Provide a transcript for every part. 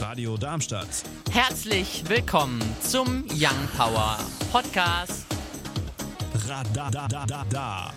Radio Darmstadt. Herzlich willkommen zum Young Power Podcast. Radadadada.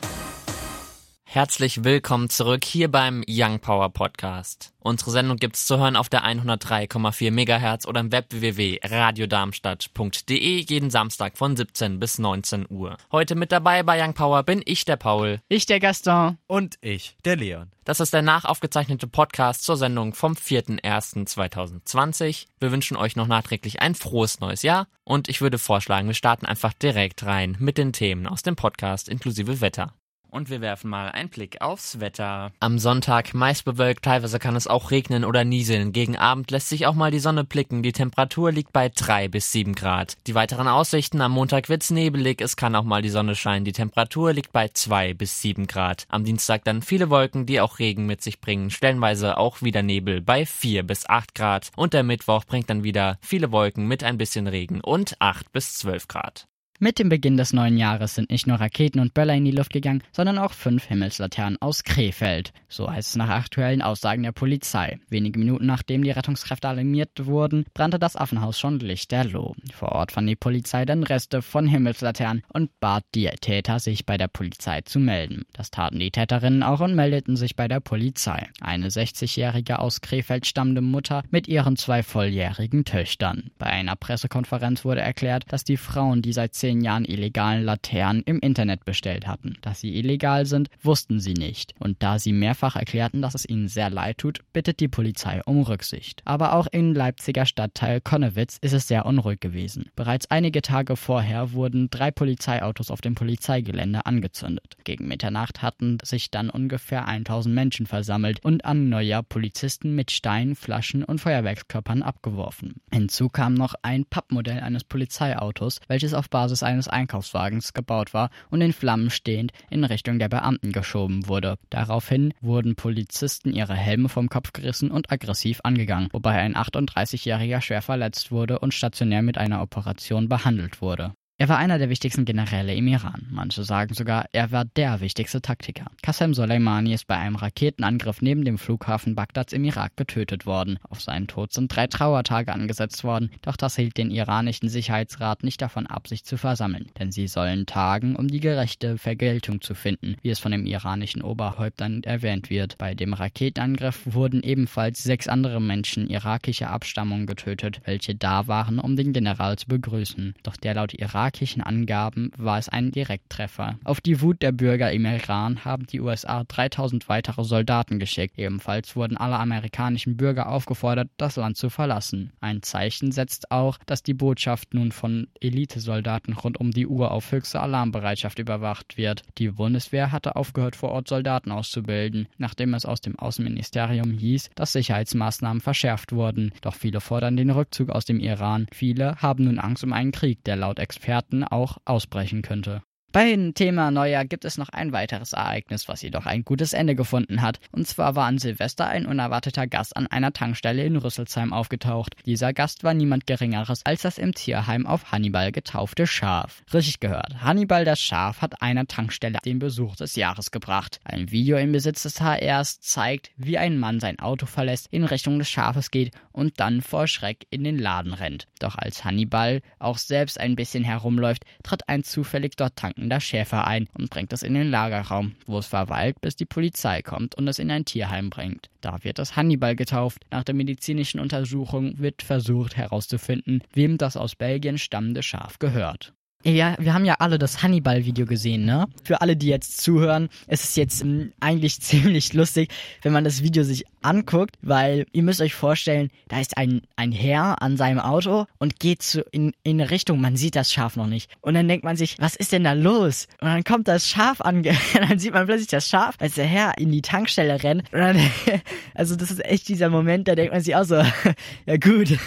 Herzlich willkommen zurück hier beim Young Power Podcast. Unsere Sendung gibt's zu hören auf der 103,4 MHz oder im Web www.radiodarmstadt.de jeden Samstag von 17 bis 19 Uhr. Heute mit dabei bei Young Power bin ich der Paul. Ich, der Gaston. Und ich, der Leon. Das ist der nachaufgezeichnete Podcast zur Sendung vom 4.1.2020. Wir wünschen euch noch nachträglich ein frohes neues Jahr und ich würde vorschlagen, wir starten einfach direkt rein mit den Themen aus dem Podcast inklusive Wetter. Und wir werfen mal einen Blick aufs Wetter. Am Sonntag meist bewölkt, teilweise kann es auch regnen oder nieseln. Gegen Abend lässt sich auch mal die Sonne blicken. Die Temperatur liegt bei 3 bis 7 Grad. Die weiteren Aussichten am Montag wird's nebelig, es kann auch mal die Sonne scheinen. Die Temperatur liegt bei 2 bis 7 Grad. Am Dienstag dann viele Wolken, die auch Regen mit sich bringen. Stellenweise auch wieder Nebel bei 4 bis 8 Grad. Und der Mittwoch bringt dann wieder viele Wolken mit ein bisschen Regen und 8 bis 12 Grad. Mit dem Beginn des neuen Jahres sind nicht nur Raketen und Böller in die Luft gegangen, sondern auch fünf Himmelslaternen aus Krefeld. So heißt es nach aktuellen Aussagen der Polizei. Wenige Minuten nachdem die Rettungskräfte alarmiert wurden, brannte das Affenhaus schon lichterloh. Vor Ort fand die Polizei dann Reste von Himmelslaternen und bat die Täter, sich bei der Polizei zu melden. Das taten die Täterinnen auch und meldeten sich bei der Polizei. Eine 60-jährige aus Krefeld stammende Mutter mit ihren zwei volljährigen Töchtern. Bei einer Pressekonferenz wurde erklärt, dass die Frauen, die seit zehn Jahren illegalen Laternen im Internet bestellt hatten. Dass sie illegal sind, wussten sie nicht. Und da sie mehrfach erklärten, dass es ihnen sehr leid tut, bittet die Polizei um Rücksicht. Aber auch im Leipziger Stadtteil Konnewitz ist es sehr unruhig gewesen. Bereits einige Tage vorher wurden drei Polizeiautos auf dem Polizeigelände angezündet. Gegen Mitternacht hatten sich dann ungefähr 1000 Menschen versammelt und an Neujahr Polizisten mit Steinen, Flaschen und Feuerwerkskörpern abgeworfen. Hinzu kam noch ein Pappmodell eines Polizeiautos, welches auf Basis eines Einkaufswagens gebaut war und in Flammen stehend in Richtung der Beamten geschoben wurde. Daraufhin wurden Polizisten ihre Helme vom Kopf gerissen und aggressiv angegangen, wobei ein 38-Jähriger schwer verletzt wurde und stationär mit einer Operation behandelt wurde. Er war einer der wichtigsten Generäle im Iran. Manche sagen sogar, er war der wichtigste Taktiker. Qasem Soleimani ist bei einem Raketenangriff neben dem Flughafen Bagdads im Irak getötet worden. Auf seinen Tod sind drei Trauertage angesetzt worden, doch das hielt den iranischen Sicherheitsrat nicht davon ab, sich zu versammeln. Denn sie sollen tagen, um die gerechte Vergeltung zu finden, wie es von dem iranischen Oberhäuptern erwähnt wird. Bei dem Raketenangriff wurden ebenfalls sechs andere Menschen irakischer Abstammung getötet, welche da waren, um den General zu begrüßen. Doch der laut Irak irakischen Angaben war es ein Direkttreffer. Auf die Wut der Bürger im Iran haben die USA 3000 weitere Soldaten geschickt. Ebenfalls wurden alle amerikanischen Bürger aufgefordert, das Land zu verlassen. Ein Zeichen setzt auch, dass die Botschaft nun von Elitesoldaten rund um die Uhr auf höchste Alarmbereitschaft überwacht wird. Die Bundeswehr hatte aufgehört, vor Ort Soldaten auszubilden, nachdem es aus dem Außenministerium hieß, dass Sicherheitsmaßnahmen verschärft wurden. Doch viele fordern den Rückzug aus dem Iran. Viele haben nun Angst um einen Krieg, der laut Experten auch ausbrechen könnte. Beim Thema Neujahr gibt es noch ein weiteres Ereignis, was jedoch ein gutes Ende gefunden hat. Und zwar war an Silvester ein unerwarteter Gast an einer Tankstelle in Rüsselsheim aufgetaucht. Dieser Gast war niemand Geringeres als das im Tierheim auf Hannibal getaufte Schaf. Richtig gehört, Hannibal das Schaf hat einer Tankstelle den Besuch des Jahres gebracht. Ein Video im Besitz des HRs zeigt, wie ein Mann sein Auto verlässt, in Richtung des Schafes geht und dann vor Schreck in den Laden rennt. Doch als Hannibal auch selbst ein bisschen herumläuft, tritt ein zufällig dort tankender Schäfer ein und bringt es in den Lagerraum, wo es verweilt, bis die Polizei kommt und es in ein Tierheim bringt. Da wird es Hannibal getauft. Nach der medizinischen Untersuchung wird versucht herauszufinden, wem das aus Belgien stammende Schaf gehört. Ja, wir haben ja alle das Hannibal-Video gesehen, ne? Für alle, die jetzt zuhören, es ist jetzt m, eigentlich ziemlich lustig, wenn man das Video sich anguckt, weil ihr müsst euch vorstellen, da ist ein, ein Herr an seinem Auto und geht zu, in, in eine Richtung, man sieht das Schaf noch nicht. Und dann denkt man sich, was ist denn da los? Und dann kommt das Schaf an, dann sieht man plötzlich das Schaf, als der Herr in die Tankstelle rennt. Und dann, also das ist echt dieser Moment, da denkt man sich auch so, ja gut,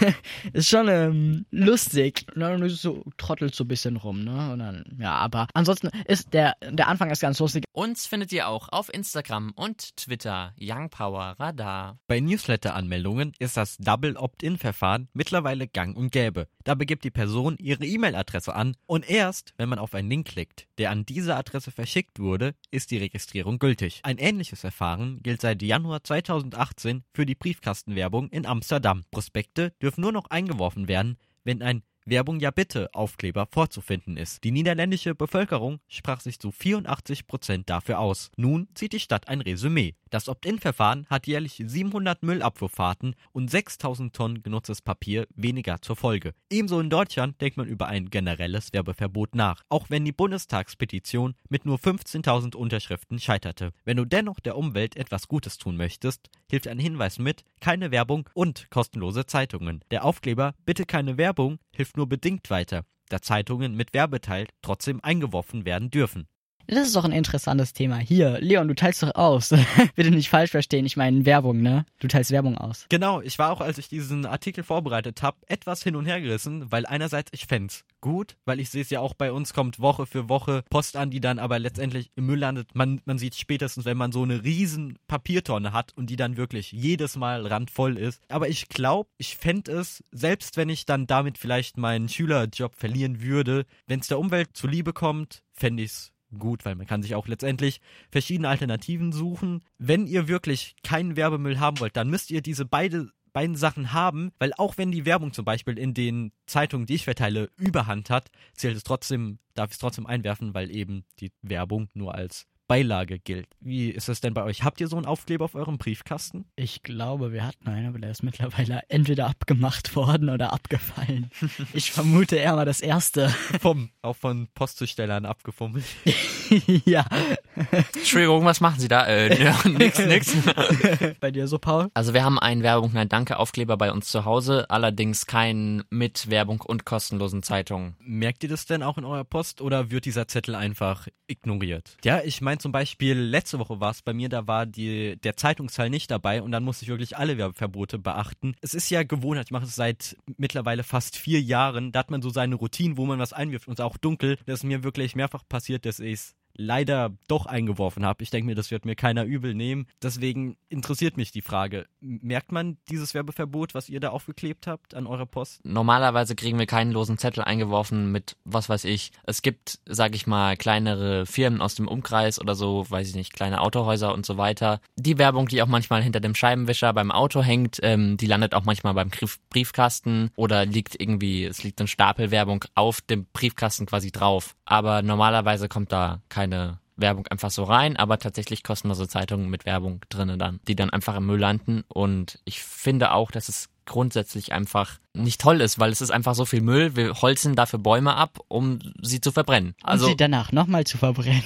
ist schon ähm, lustig. Und dann ist es so, trottelt so ein bisschen rum, ne? Und dann, ja, aber ansonsten ist der, der Anfang ist ganz lustig. Uns findet ihr auch auf Instagram und Twitter Young Power Radar. da. Bei Newsletter-Anmeldungen ist das Double Opt-in-Verfahren mittlerweile gang und gäbe. Da begibt die Person ihre E-Mail-Adresse an und erst, wenn man auf einen Link klickt, der an diese Adresse verschickt wurde, ist die Registrierung gültig. Ein ähnliches Verfahren gilt seit Januar 2018 für die Briefkastenwerbung in Amsterdam. Prospekte dürfen nur noch eingeworfen werden, wenn ein Werbung ja bitte Aufkleber vorzufinden ist. Die niederländische Bevölkerung sprach sich zu 84 Prozent dafür aus. Nun zieht die Stadt ein Resümee. Das Opt-in-Verfahren hat jährlich 700 Müllabfuhrfahrten und 6000 Tonnen genutztes Papier weniger zur Folge. Ebenso in Deutschland denkt man über ein generelles Werbeverbot nach, auch wenn die Bundestagspetition mit nur 15.000 Unterschriften scheiterte. Wenn du dennoch der Umwelt etwas Gutes tun möchtest, hilft ein Hinweis mit, keine Werbung und kostenlose Zeitungen. Der Aufkleber Bitte keine Werbung hilft nur bedingt weiter, da Zeitungen mit Werbeteil trotzdem eingeworfen werden dürfen. Das ist doch ein interessantes Thema. Hier, Leon, du teilst doch aus. Bitte nicht falsch verstehen, ich meine Werbung, ne? Du teilst Werbung aus. Genau, ich war auch, als ich diesen Artikel vorbereitet habe, etwas hin und her gerissen, weil einerseits ich fände gut, weil ich sehe es ja auch bei uns, kommt Woche für Woche Post an, die dann aber letztendlich im Müll landet. Man, man sieht spätestens, wenn man so eine riesen Papiertonne hat und die dann wirklich jedes Mal randvoll ist. Aber ich glaube, ich fände es, selbst wenn ich dann damit vielleicht meinen Schülerjob verlieren würde, wenn es der Umwelt zuliebe kommt, fände ich es gut, weil man kann sich auch letztendlich verschiedene Alternativen suchen. Wenn ihr wirklich keinen Werbemüll haben wollt, dann müsst ihr diese beide beiden Sachen haben, weil auch wenn die Werbung zum Beispiel in den Zeitungen, die ich verteile, Überhand hat, zählt es trotzdem, darf ich es trotzdem einwerfen, weil eben die Werbung nur als Beilage gilt. Wie ist das denn bei euch? Habt ihr so einen Aufkleber auf eurem Briefkasten? Ich glaube, wir hatten einen, aber der ist mittlerweile entweder abgemacht worden oder abgefallen. ich vermute eher mal das erste. Vom, auch von Postzustellern abgefummelt. ja. Entschuldigung, was machen Sie da? Äh, ja, nix, nix. bei dir so, Paul? Also wir haben einen Werbung, nein, danke Aufkleber bei uns zu Hause, allerdings keinen mit Werbung und kostenlosen Zeitungen. Merkt ihr das denn auch in eurer Post oder wird dieser Zettel einfach ignoriert? Ja, ich meine zum Beispiel, letzte Woche war es bei mir, da war die, der Zeitungsteil nicht dabei und dann musste ich wirklich alle Werbeverbote beachten. Es ist ja Gewohnheit, ich mache es seit mittlerweile fast vier Jahren, da hat man so seine Routine, wo man was einwirft und es ist auch dunkel. Das ist mir wirklich mehrfach passiert, dass ich es leider doch eingeworfen habe. Ich denke mir, das wird mir keiner übel nehmen. Deswegen interessiert mich die Frage, merkt man dieses Werbeverbot, was ihr da aufgeklebt habt an eurer Post? Normalerweise kriegen wir keinen losen Zettel eingeworfen mit, was weiß ich. Es gibt, sag ich mal, kleinere Firmen aus dem Umkreis oder so, weiß ich nicht, kleine Autohäuser und so weiter. Die Werbung, die auch manchmal hinter dem Scheibenwischer beim Auto hängt, ähm, die landet auch manchmal beim Briefkasten oder liegt irgendwie, es liegt eine Stapelwerbung auf dem Briefkasten quasi drauf. Aber normalerweise kommt da kein keine Werbung einfach so rein, aber tatsächlich kostenlose Zeitungen mit Werbung drinnen dann, die dann einfach im Müll landen. Und ich finde auch, dass es grundsätzlich einfach nicht toll ist, weil es ist einfach so viel Müll. Wir holzen dafür Bäume ab, um sie zu verbrennen. Also um sie danach nochmal zu verbrennen.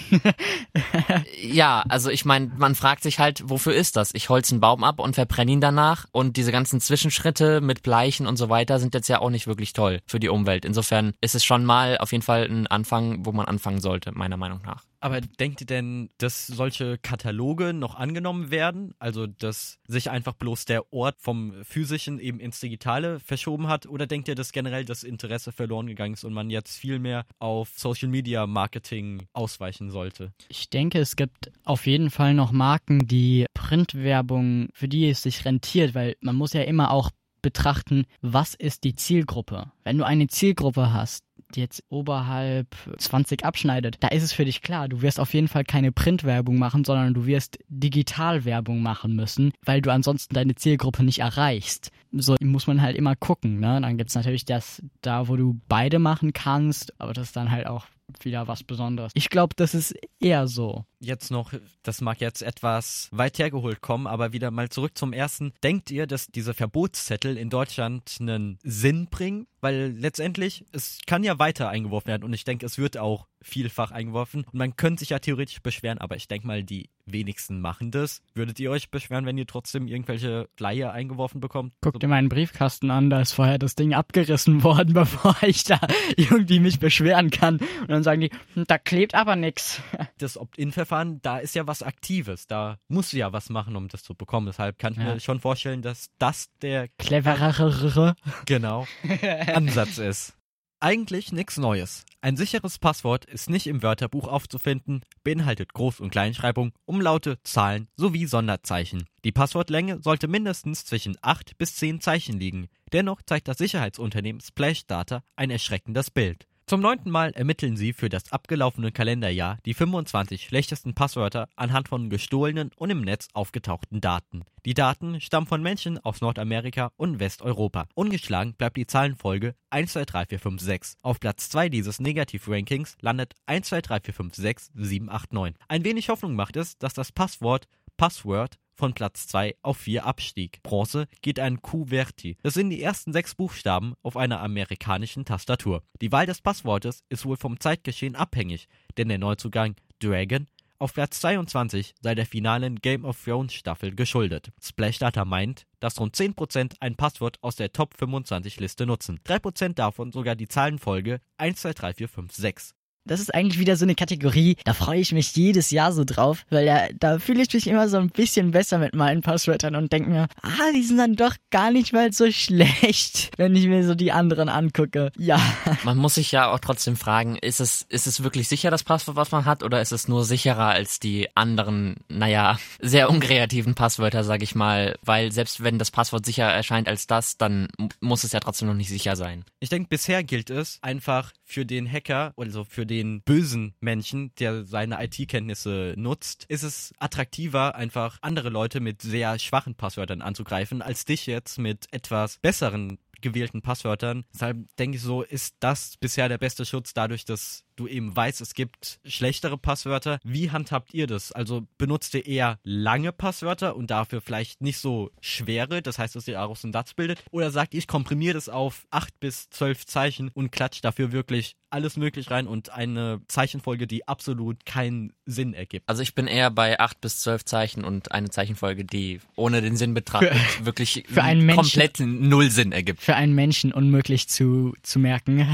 ja, also ich meine, man fragt sich halt, wofür ist das? Ich holze einen Baum ab und verbrenne ihn danach und diese ganzen Zwischenschritte mit Bleichen und so weiter sind jetzt ja auch nicht wirklich toll für die Umwelt. Insofern ist es schon mal auf jeden Fall ein Anfang, wo man anfangen sollte, meiner Meinung nach. Aber denkt ihr denn, dass solche Kataloge noch angenommen werden? Also, dass sich einfach bloß der Ort vom physischen eben ins Digitale verschoben hat? Oder denkt ihr, dass generell das Interesse verloren gegangen ist und man jetzt viel mehr auf Social Media Marketing ausweichen sollte? Ich denke, es gibt auf jeden Fall noch Marken, die Printwerbung, für die es sich rentiert, weil man muss ja immer auch betrachten, was ist die Zielgruppe. Wenn du eine Zielgruppe hast, jetzt oberhalb 20 abschneidet, da ist es für dich klar, du wirst auf jeden Fall keine Printwerbung machen, sondern du wirst Digitalwerbung machen müssen, weil du ansonsten deine Zielgruppe nicht erreichst. So muss man halt immer gucken, ne? Dann gibt's natürlich das da, wo du beide machen kannst, aber das ist dann halt auch wieder was Besonderes. Ich glaube, das ist eher so. Jetzt noch, das mag jetzt etwas weit hergeholt kommen, aber wieder mal zurück zum ersten. Denkt ihr, dass diese Verbotszettel in Deutschland einen Sinn bringen? Weil letztendlich, es kann ja weiter eingeworfen werden und ich denke, es wird auch vielfach eingeworfen. Und man könnte sich ja theoretisch beschweren, aber ich denke mal, die wenigsten machen das. Würdet ihr euch beschweren, wenn ihr trotzdem irgendwelche Flyer eingeworfen bekommt? Guckt ihr meinen Briefkasten an, da ist vorher das Ding abgerissen worden, bevor ich da irgendwie mich beschweren kann. Und dann sagen die, hm, da klebt aber nix. Das Opt-in-Verfahren, da ist ja was Aktives. Da musst du ja was machen, um das zu bekommen. Deshalb kann ich ja. mir schon vorstellen, dass das der cleverere genau Ansatz ist. Eigentlich nichts Neues. Ein sicheres Passwort ist nicht im Wörterbuch aufzufinden, beinhaltet Groß- und Kleinschreibung, Umlaute, Zahlen sowie Sonderzeichen. Die Passwortlänge sollte mindestens zwischen 8 bis 10 Zeichen liegen. Dennoch zeigt das Sicherheitsunternehmen Splash Data ein erschreckendes Bild. Zum neunten Mal ermitteln sie für das abgelaufene Kalenderjahr die 25 schlechtesten Passwörter anhand von gestohlenen und im Netz aufgetauchten Daten. Die Daten stammen von Menschen aus Nordamerika und Westeuropa. Ungeschlagen bleibt die Zahlenfolge 1, 2, 3, 4, 5, 6. Auf Platz 2 dieses Negativ-Rankings landet 1, 2, 3, 4, 5, 6, 7, 8, 9. Ein wenig Hoffnung macht es, dass das Passwort Password von Platz 2 auf 4 abstieg. Bronze geht ein QWERTY. Das sind die ersten sechs Buchstaben auf einer amerikanischen Tastatur. Die Wahl des Passwortes ist wohl vom Zeitgeschehen abhängig, denn der Neuzugang Dragon auf Platz 22 sei der finalen Game of Thrones Staffel geschuldet. Splashdata meint, dass rund 10% ein Passwort aus der Top 25 Liste nutzen. 3% davon sogar die Zahlenfolge 1, 2, 3, 4, 5, 6 das ist eigentlich wieder so eine Kategorie, da freue ich mich jedes Jahr so drauf, weil ja, da fühle ich mich immer so ein bisschen besser mit meinen Passwörtern und denke mir, ah, die sind dann doch gar nicht mal so schlecht, wenn ich mir so die anderen angucke. Ja. Man muss sich ja auch trotzdem fragen, ist es, ist es wirklich sicher das Passwort, was man hat, oder ist es nur sicherer als die anderen, naja, sehr unkreativen Passwörter, sag ich mal, weil selbst wenn das Passwort sicher erscheint als das, dann muss es ja trotzdem noch nicht sicher sein. Ich denke, bisher gilt es einfach für den Hacker, also für den bösen Menschen, der seine IT-Kenntnisse nutzt, ist es attraktiver, einfach andere Leute mit sehr schwachen Passwörtern anzugreifen, als dich jetzt mit etwas besseren gewählten Passwörtern. Deshalb denke ich so, ist das bisher der beste Schutz dadurch, dass du eben weißt, es gibt schlechtere Passwörter. Wie handhabt ihr das? Also benutzt ihr eher lange Passwörter und dafür vielleicht nicht so schwere, das heißt, dass ihr daraus einen Satz bildet? Oder sagt ihr, ich komprimiere das auf 8 bis 12 Zeichen und klatscht dafür wirklich alles möglich rein und eine Zeichenfolge, die absolut keinen Sinn ergibt. Also ich bin eher bei 8 bis 12 Zeichen und eine Zeichenfolge, die ohne den Sinn betrachtet für, wirklich für einen Menschen, komplett null Sinn ergibt. Für einen Menschen unmöglich zu, zu merken.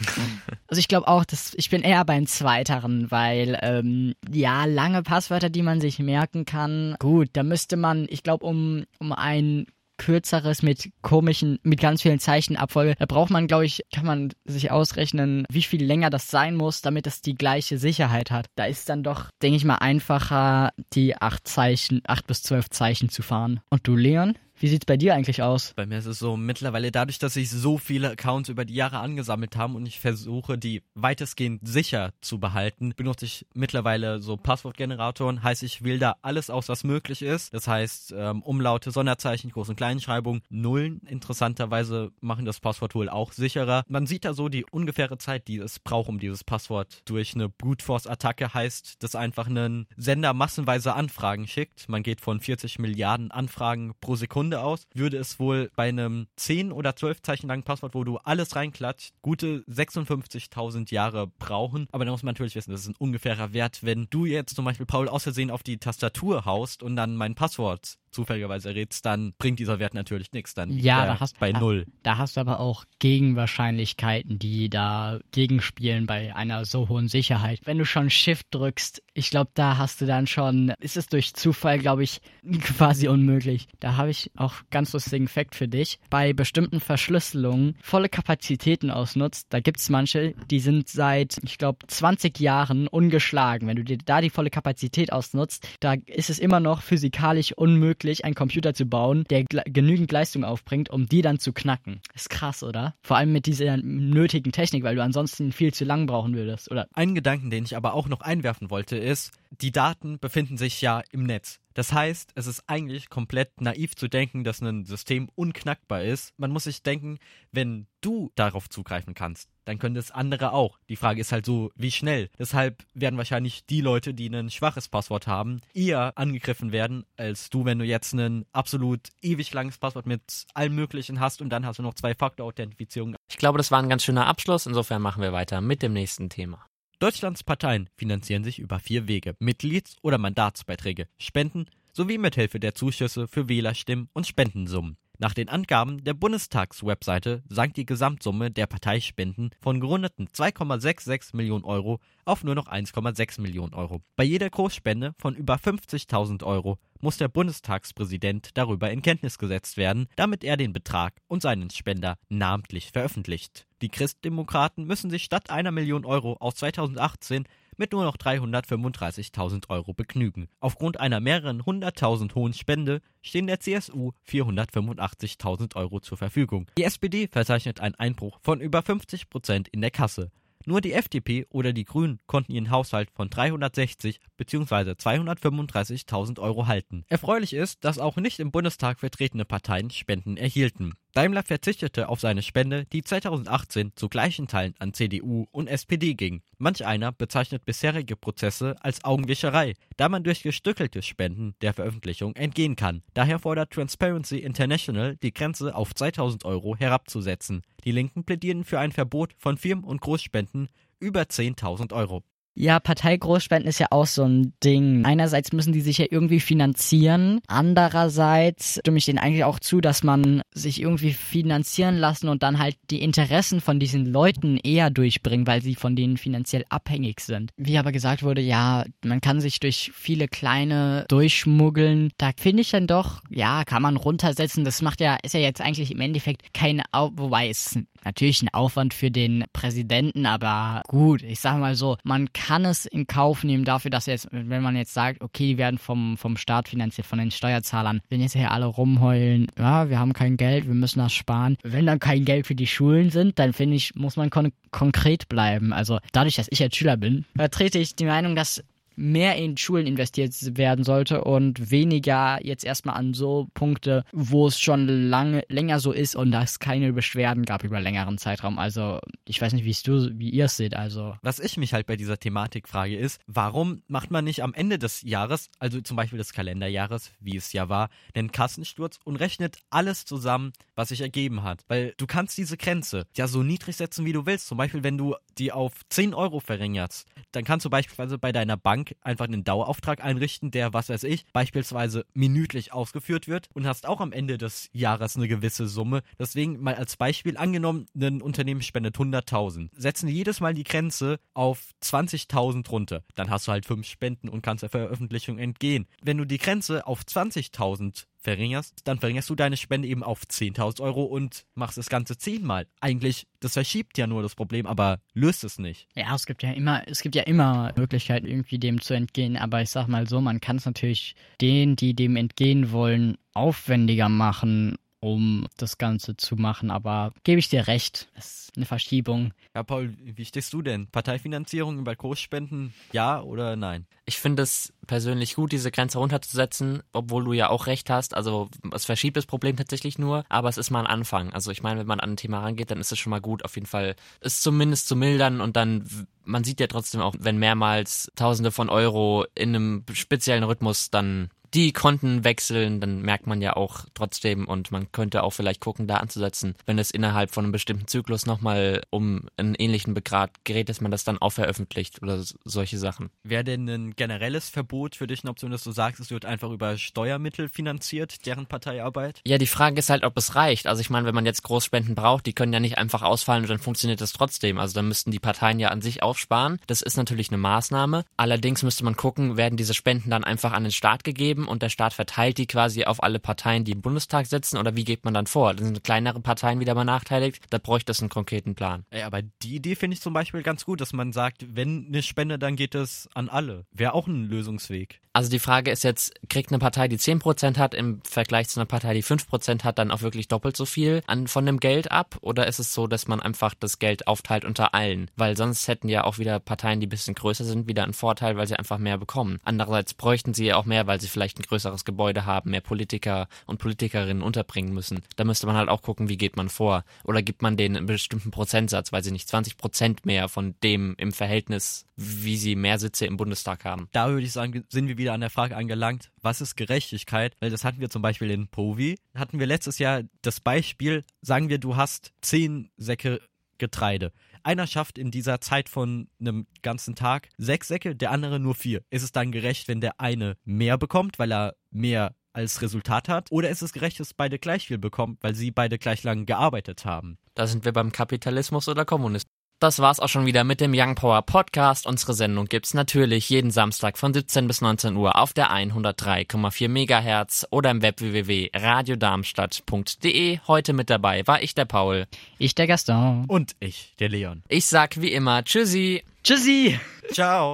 also ich glaube auch, dass ich bin eher beim Zweiteren, weil ähm, ja, lange Passwörter, die man sich merken kann, gut, da müsste man, ich glaube, um, um ein kürzeres mit komischen, mit ganz vielen Zeichenabfolge. Da braucht man, glaube ich, kann man sich ausrechnen, wie viel länger das sein muss, damit es die gleiche Sicherheit hat. Da ist dann doch, denke ich mal, einfacher, die acht Zeichen, acht bis zwölf Zeichen zu fahren. Und du, Leon? Wie sieht's bei dir eigentlich aus? Bei mir ist es so, mittlerweile dadurch, dass sich so viele Accounts über die Jahre angesammelt haben und ich versuche, die weitestgehend sicher zu behalten, benutze ich mittlerweile so Passwortgeneratoren. Heißt, ich wähle da alles aus, was möglich ist. Das heißt, ähm, Umlaute, Sonderzeichen, Groß- und Kleinschreibung, Nullen. Interessanterweise machen das Passwort wohl auch sicherer. Man sieht da so die ungefähre Zeit, die es braucht, um dieses Passwort durch eine Brute Force Attacke heißt, dass einfach ein Sender massenweise Anfragen schickt. Man geht von 40 Milliarden Anfragen pro Sekunde Sekunde aus, würde es wohl bei einem 10 oder 12 Zeichen langen Passwort, wo du alles reinklatscht, gute 56.000 Jahre brauchen. Aber da muss man natürlich wissen, das ist ein ungefährer Wert. Wenn du jetzt zum Beispiel, Paul, aus Versehen auf die Tastatur haust und dann mein Passwort zufälligerweise errätst, dann bringt dieser Wert natürlich nichts. Dann ja, da hast, bei null. Da hast du aber auch Gegenwahrscheinlichkeiten, die da gegenspielen bei einer so hohen Sicherheit. Wenn du schon Shift drückst, ich glaube, da hast du dann schon, ist es durch Zufall, glaube ich, quasi unmöglich. Da habe ich auch ganz lustigen Fakt für dich. Bei bestimmten Verschlüsselungen volle Kapazitäten ausnutzt, da gibt es manche, die sind seit, ich glaube, 20 Jahren ungeschlagen. Wenn du dir da die volle Kapazität ausnutzt, da ist es immer noch physikalisch unmöglich, möglich, einen Computer zu bauen, der genügend Leistung aufbringt, um die dann zu knacken. Ist krass, oder? Vor allem mit dieser nötigen Technik, weil du ansonsten viel zu lang brauchen würdest, oder? Einen Gedanken, den ich aber auch noch einwerfen wollte, ist, die Daten befinden sich ja im Netz. Das heißt, es ist eigentlich komplett naiv zu denken, dass ein System unknackbar ist. Man muss sich denken, wenn du darauf zugreifen kannst, dann können es andere auch. Die Frage ist halt so, wie schnell. Deshalb werden wahrscheinlich die Leute, die ein schwaches Passwort haben, eher angegriffen werden, als du, wenn du jetzt ein absolut ewig langes Passwort mit allem Möglichen hast und dann hast du noch Zwei-Faktor-Authentifizierung. Ich glaube, das war ein ganz schöner Abschluss. Insofern machen wir weiter mit dem nächsten Thema. Deutschlands Parteien finanzieren sich über vier Wege: Mitglieds- oder Mandatsbeiträge, Spenden sowie mithilfe der Zuschüsse für Wählerstimmen und Spendensummen. Nach den Angaben der Bundestagswebseite sank die Gesamtsumme der Parteispenden von gerundeten 2,66 Millionen Euro auf nur noch 1,6 Millionen Euro. Bei jeder Großspende von über 50.000 Euro muss der Bundestagspräsident darüber in Kenntnis gesetzt werden, damit er den Betrag und seinen Spender namentlich veröffentlicht. Die Christdemokraten müssen sich statt einer Million Euro aus 2018 mit nur noch 335.000 Euro begnügen. Aufgrund einer mehreren hunderttausend hohen Spende stehen der CSU 485.000 Euro zur Verfügung. Die SPD verzeichnet einen Einbruch von über 50 Prozent in der Kasse. Nur die FDP oder die Grünen konnten ihren Haushalt von 360 bzw. 235.000 Euro halten. Erfreulich ist, dass auch nicht im Bundestag vertretene Parteien Spenden erhielten. Daimler verzichtete auf seine Spende, die 2018 zu gleichen Teilen an CDU und SPD ging. Manch einer bezeichnet bisherige Prozesse als Augenwischerei, da man durch gestückelte Spenden der Veröffentlichung entgehen kann. Daher fordert Transparency International, die Grenze auf 2000 Euro herabzusetzen. Die Linken plädieren für ein Verbot von Firmen- und Großspenden über 10.000 Euro. Ja, Parteigroßspenden ist ja auch so ein Ding. Einerseits müssen die sich ja irgendwie finanzieren. Andererseits stimme ich denen eigentlich auch zu, dass man sich irgendwie finanzieren lassen und dann halt die Interessen von diesen Leuten eher durchbringen, weil sie von denen finanziell abhängig sind. Wie aber gesagt wurde, ja, man kann sich durch viele kleine durchschmuggeln. Da finde ich dann doch, ja, kann man runtersetzen. Das macht ja, ist ja jetzt eigentlich im Endeffekt keine, Au wobei es natürlich ein Aufwand für den Präsidenten, aber gut, ich sag mal so, man kann kann es in Kauf nehmen dafür, dass jetzt, wenn man jetzt sagt, okay, die werden vom, vom Staat finanziert, von den Steuerzahlern, wenn jetzt hier alle rumheulen, ja, wir haben kein Geld, wir müssen das sparen. Wenn dann kein Geld für die Schulen sind, dann finde ich, muss man kon konkret bleiben. Also dadurch, dass ich als Schüler bin, vertrete ich die Meinung, dass mehr in Schulen investiert werden sollte und weniger jetzt erstmal an so Punkte, wo es schon lange länger so ist und es keine Beschwerden gab über längeren Zeitraum. Also ich weiß nicht, wie du, wie ihr es seht. Also was ich mich halt bei dieser Thematik frage ist, warum macht man nicht am Ende des Jahres, also zum Beispiel des Kalenderjahres, wie es ja war, einen Kassensturz und rechnet alles zusammen, was sich ergeben hat? Weil du kannst diese Grenze ja so niedrig setzen, wie du willst. Zum Beispiel, wenn du die auf 10 Euro verringerst, dann kannst du beispielsweise bei deiner Bank einfach einen Dauerauftrag einrichten, der, was weiß ich, beispielsweise minütlich ausgeführt wird und hast auch am Ende des Jahres eine gewisse Summe. Deswegen mal als Beispiel angenommen, ein Unternehmen spendet 100.000. Setzen jedes Mal die Grenze auf 20.000 runter. Dann hast du halt fünf Spenden und kannst der Veröffentlichung entgehen. Wenn du die Grenze auf 20.000 verringerst, dann verringerst du deine Spende eben auf 10.000 Euro und machst das Ganze zehnmal. Eigentlich, das verschiebt ja nur das Problem, aber löst es nicht. Ja, es gibt ja immer, es gibt ja immer Möglichkeiten, irgendwie dem zu entgehen, aber ich sag mal so, man kann es natürlich denen, die dem entgehen wollen, aufwendiger machen um das Ganze zu machen. Aber gebe ich dir recht, das ist eine Verschiebung. Ja, Paul, wie stehst du denn? Parteifinanzierung über Großspenden, ja oder nein? Ich finde es persönlich gut, diese Grenze runterzusetzen, obwohl du ja auch recht hast. Also es verschiebt das Problem tatsächlich nur, aber es ist mal ein Anfang. Also ich meine, wenn man an ein Thema rangeht, dann ist es schon mal gut, auf jeden Fall es zumindest zu mildern und dann man sieht ja trotzdem auch, wenn mehrmals Tausende von Euro in einem speziellen Rhythmus dann die Konten wechseln, dann merkt man ja auch trotzdem und man könnte auch vielleicht gucken, da anzusetzen, wenn es innerhalb von einem bestimmten Zyklus nochmal um einen ähnlichen Begrad gerät, dass man das dann auch veröffentlicht oder solche Sachen. Wäre denn ein generelles Verbot für dich eine Option, dass du sagst, es wird einfach über Steuermittel finanziert, deren Parteiarbeit? Ja, die Frage ist halt, ob es reicht. Also ich meine, wenn man jetzt Großspenden braucht, die können ja nicht einfach ausfallen und dann funktioniert das trotzdem. Also dann müssten die Parteien ja an sich aufsparen. Das ist natürlich eine Maßnahme. Allerdings müsste man gucken, werden diese Spenden dann einfach an den Staat gegeben geben und der Staat verteilt die quasi auf alle Parteien, die im Bundestag sitzen oder wie geht man dann vor? Das sind kleinere Parteien wieder benachteiligt, da bräuchte es einen konkreten Plan. Ey, aber die Idee finde ich zum Beispiel ganz gut, dass man sagt, wenn eine Spende, dann geht es an alle. Wäre auch ein Lösungsweg. Also die Frage ist jetzt, kriegt eine Partei, die 10% hat, im Vergleich zu einer Partei, die 5% hat, dann auch wirklich doppelt so viel an, von dem Geld ab? Oder ist es so, dass man einfach das Geld aufteilt unter allen? Weil sonst hätten ja auch wieder Parteien, die ein bisschen größer sind, wieder einen Vorteil, weil sie einfach mehr bekommen. Andererseits bräuchten sie ja auch mehr, weil sie vielleicht ein größeres Gebäude haben, mehr Politiker und Politikerinnen unterbringen müssen. Da müsste man halt auch gucken, wie geht man vor. Oder gibt man denen einen bestimmten Prozentsatz, weil sie nicht 20% mehr von dem im Verhältnis, wie sie mehr Sitze im Bundestag haben. Da würde ich sagen, sind wir wieder an der Frage angelangt, was ist Gerechtigkeit? Weil das hatten wir zum Beispiel in Povi. Hatten wir letztes Jahr das Beispiel, sagen wir, du hast zehn Säcke Getreide. Einer schafft in dieser Zeit von einem ganzen Tag sechs Säcke, der andere nur vier. Ist es dann gerecht, wenn der eine mehr bekommt, weil er mehr als Resultat hat? Oder ist es gerecht, dass beide gleich viel bekommen, weil sie beide gleich lang gearbeitet haben? Da sind wir beim Kapitalismus oder Kommunismus. Das war's auch schon wieder mit dem Young Power Podcast. Unsere Sendung gibt's natürlich jeden Samstag von 17 bis 19 Uhr auf der 103,4 Megahertz oder im Web www.radiodarmstadt.de. Heute mit dabei war ich der Paul. Ich der Gaston. Und ich, der Leon. Ich sag wie immer Tschüssi. Tschüssi. Ciao.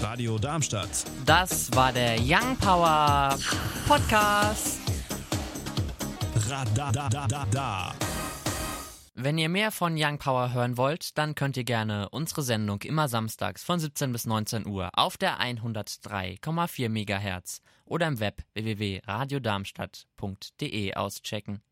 Radio Darmstadt. Das war der Young Power Podcast. Radadadada. Wenn ihr mehr von Young Power hören wollt, dann könnt ihr gerne unsere Sendung immer samstags von 17 bis 19 Uhr auf der 103,4 Megahertz oder im Web www.radiodarmstadt.de auschecken.